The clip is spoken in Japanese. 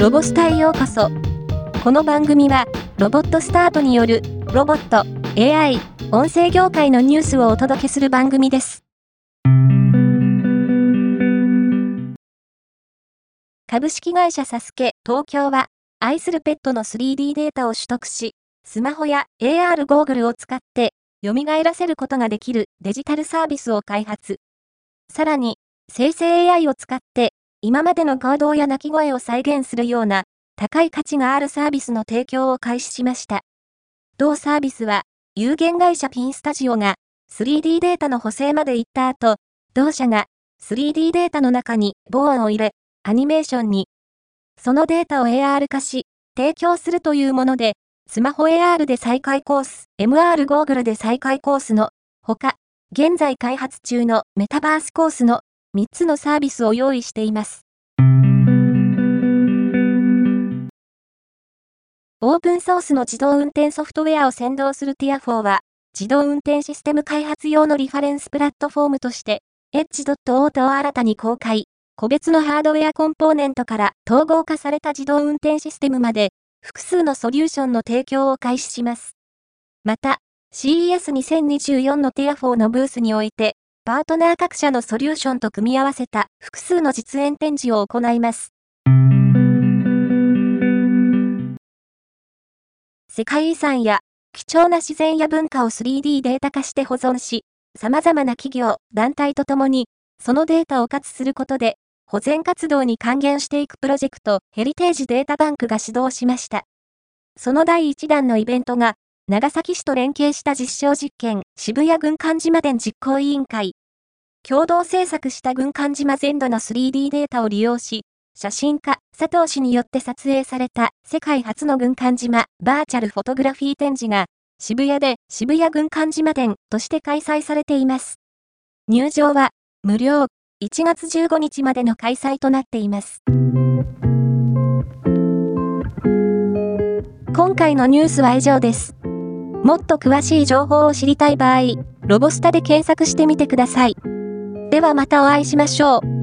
ロボスタへようこそ。この番組は、ロボットスタートによる、ロボット、AI、音声業界のニュースをお届けする番組です。株式会社サスケ東京は、愛するペットの 3D データを取得し、スマホや AR ゴーグルを使って、蘇らせることができるデジタルサービスを開発。さらに、生成 AI を使って今までの行動や鳴き声を再現するような高い価値があるサービスの提供を開始しました。同サービスは有限会社ピンスタジオが 3D データの補正まで行った後、同社が 3D データの中にボーンを入れ、アニメーションに、そのデータを AR 化し、提供するというもので、スマホ AR で再開コース、MR ゴーグルで再開コースのほか、現在開発中のメタバースコースの3つのサービスを用意しています。オープンソースの自動運転ソフトウェアを先導するティア4は、自動運転システム開発用のリファレンスプラットフォームとして、Edge.auto を新たに公開、個別のハードウェアコンポーネントから統合化された自動運転システムまで、複数のソリューションの提供を開始します。また、CES2024 のティア4のブースにおいて、パートナー各社のソリューションと組み合わせた複数の実演展示を行います。世界遺産や貴重な自然や文化を 3D データ化して保存し、様々な企業、団体とともに、そのデータを活することで、保全活動に還元していくプロジェクト、ヘリテージデータバンクが始動しました。その第1弾のイベントが、長崎市と連携した実証実験、渋谷軍艦島伝実行委員会。共同制作した軍艦島全土の 3D データを利用し、写真家、佐藤氏によって撮影された世界初の軍艦島バーチャルフォトグラフィー展示が、渋谷で渋谷軍艦島店として開催されています。入場は無料、1月15日までの開催となっています。今回のニュースは以上です。もっと詳しい情報を知りたい場合、ロボスタで検索してみてください。ではまたお会いしましょう。